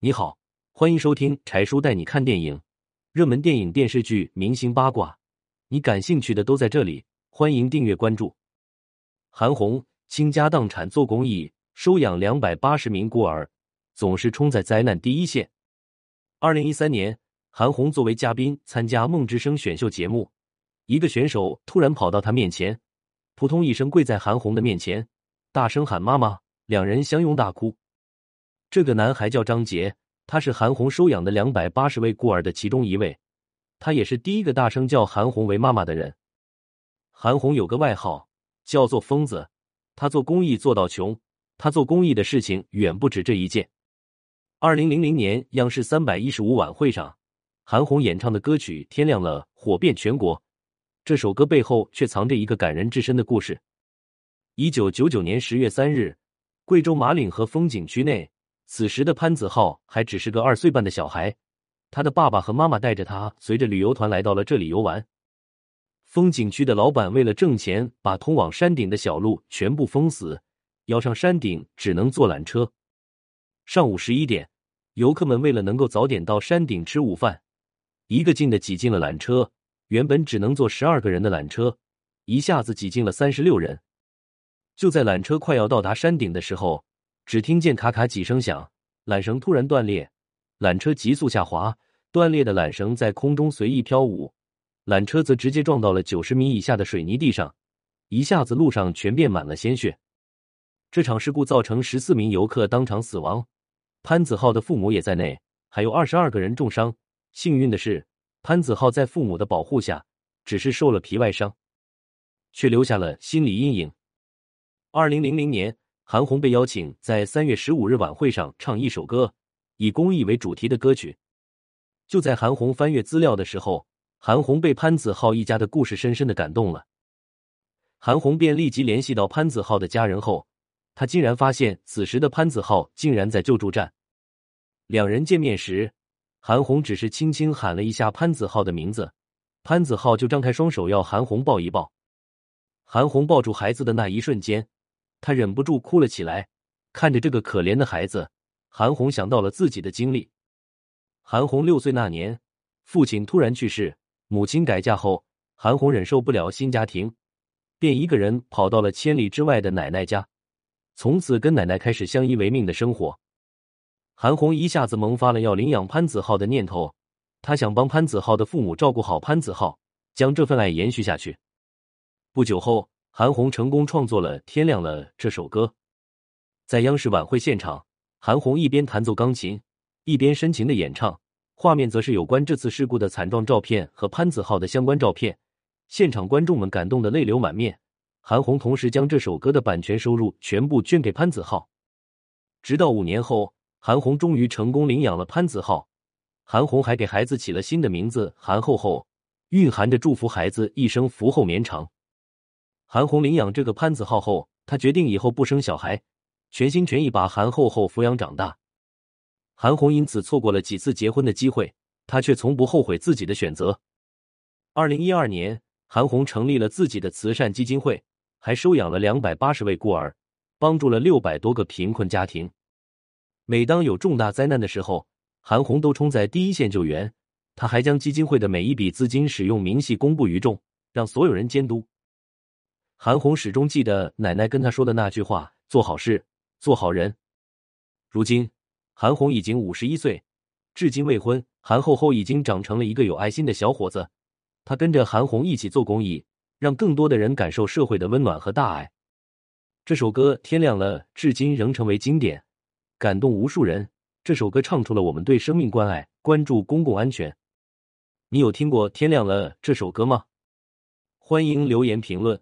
你好，欢迎收听柴叔带你看电影，热门电影、电视剧、明星八卦，你感兴趣的都在这里。欢迎订阅关注。韩红倾家荡产做公益，收养两百八十名孤儿，总是冲在灾难第一线。二零一三年，韩红作为嘉宾参加《梦之声》选秀节目，一个选手突然跑到她面前，扑通一声跪在韩红的面前，大声喊妈妈，两人相拥大哭。这个男孩叫张杰，他是韩红收养的两百八十位孤儿的其中一位，他也是第一个大声叫韩红为妈妈的人。韩红有个外号叫做“疯子”，他做公益做到穷，他做公益的事情远不止这一件。二零零零年央视三百一十五晚会上，韩红演唱的歌曲《天亮了》火遍全国。这首歌背后却藏着一个感人至深的故事。一九九九年十月三日，贵州马岭河风景区内。此时的潘子浩还只是个二岁半的小孩，他的爸爸和妈妈带着他随着旅游团来到了这里游玩。风景区的老板为了挣钱，把通往山顶的小路全部封死，要上山顶只能坐缆车。上午十一点，游客们为了能够早点到山顶吃午饭，一个劲的挤进了缆车。原本只能坐十二个人的缆车，一下子挤进了三十六人。就在缆车快要到达山顶的时候。只听见咔咔几声响，缆绳突然断裂，缆车急速下滑，断裂的缆绳在空中随意飘舞，缆车则直接撞到了九十米以下的水泥地上，一下子路上全变满了鲜血。这场事故造成十四名游客当场死亡，潘子浩的父母也在内，还有二十二个人重伤。幸运的是，潘子浩在父母的保护下，只是受了皮外伤，却留下了心理阴影。二零零零年。韩红被邀请在三月十五日晚会上唱一首歌，以公益为主题的歌曲。就在韩红翻阅资料的时候，韩红被潘子浩一家的故事深深的感动了。韩红便立即联系到潘子浩的家人后，他竟然发现此时的潘子浩竟然在救助站。两人见面时，韩红只是轻轻喊了一下潘子浩的名字，潘子浩就张开双手要韩红抱一抱。韩红抱住孩子的那一瞬间。他忍不住哭了起来，看着这个可怜的孩子，韩红想到了自己的经历。韩红六岁那年，父亲突然去世，母亲改嫁后，韩红忍受不了新家庭，便一个人跑到了千里之外的奶奶家，从此跟奶奶开始相依为命的生活。韩红一下子萌发了要领养潘子浩的念头，他想帮潘子浩的父母照顾好潘子浩，将这份爱延续下去。不久后。韩红成功创作了《天亮了》这首歌，在央视晚会现场，韩红一边弹奏钢琴，一边深情的演唱，画面则是有关这次事故的惨状照片和潘子浩的相关照片。现场观众们感动的泪流满面。韩红同时将这首歌的版权收入全部捐给潘子浩。直到五年后，韩红终于成功领养了潘子浩。韩红还给孩子起了新的名字韩厚厚，蕴含着祝福孩子一生福厚绵长。韩红领养这个潘子浩后，她决定以后不生小孩，全心全意把韩厚厚抚养长大。韩红因此错过了几次结婚的机会，她却从不后悔自己的选择。二零一二年，韩红成立了自己的慈善基金会，还收养了两百八十位孤儿，帮助了六百多个贫困家庭。每当有重大灾难的时候，韩红都冲在第一线救援。她还将基金会的每一笔资金使用明细公布于众，让所有人监督。韩红始终记得奶奶跟她说的那句话：“做好事，做好人。”如今，韩红已经五十一岁，至今未婚。韩厚厚已经长成了一个有爱心的小伙子。他跟着韩红一起做公益，让更多的人感受社会的温暖和大爱。这首歌《天亮了》至今仍成为经典，感动无数人。这首歌唱出了我们对生命关爱、关注公共安全。你有听过《天亮了》这首歌吗？欢迎留言评论。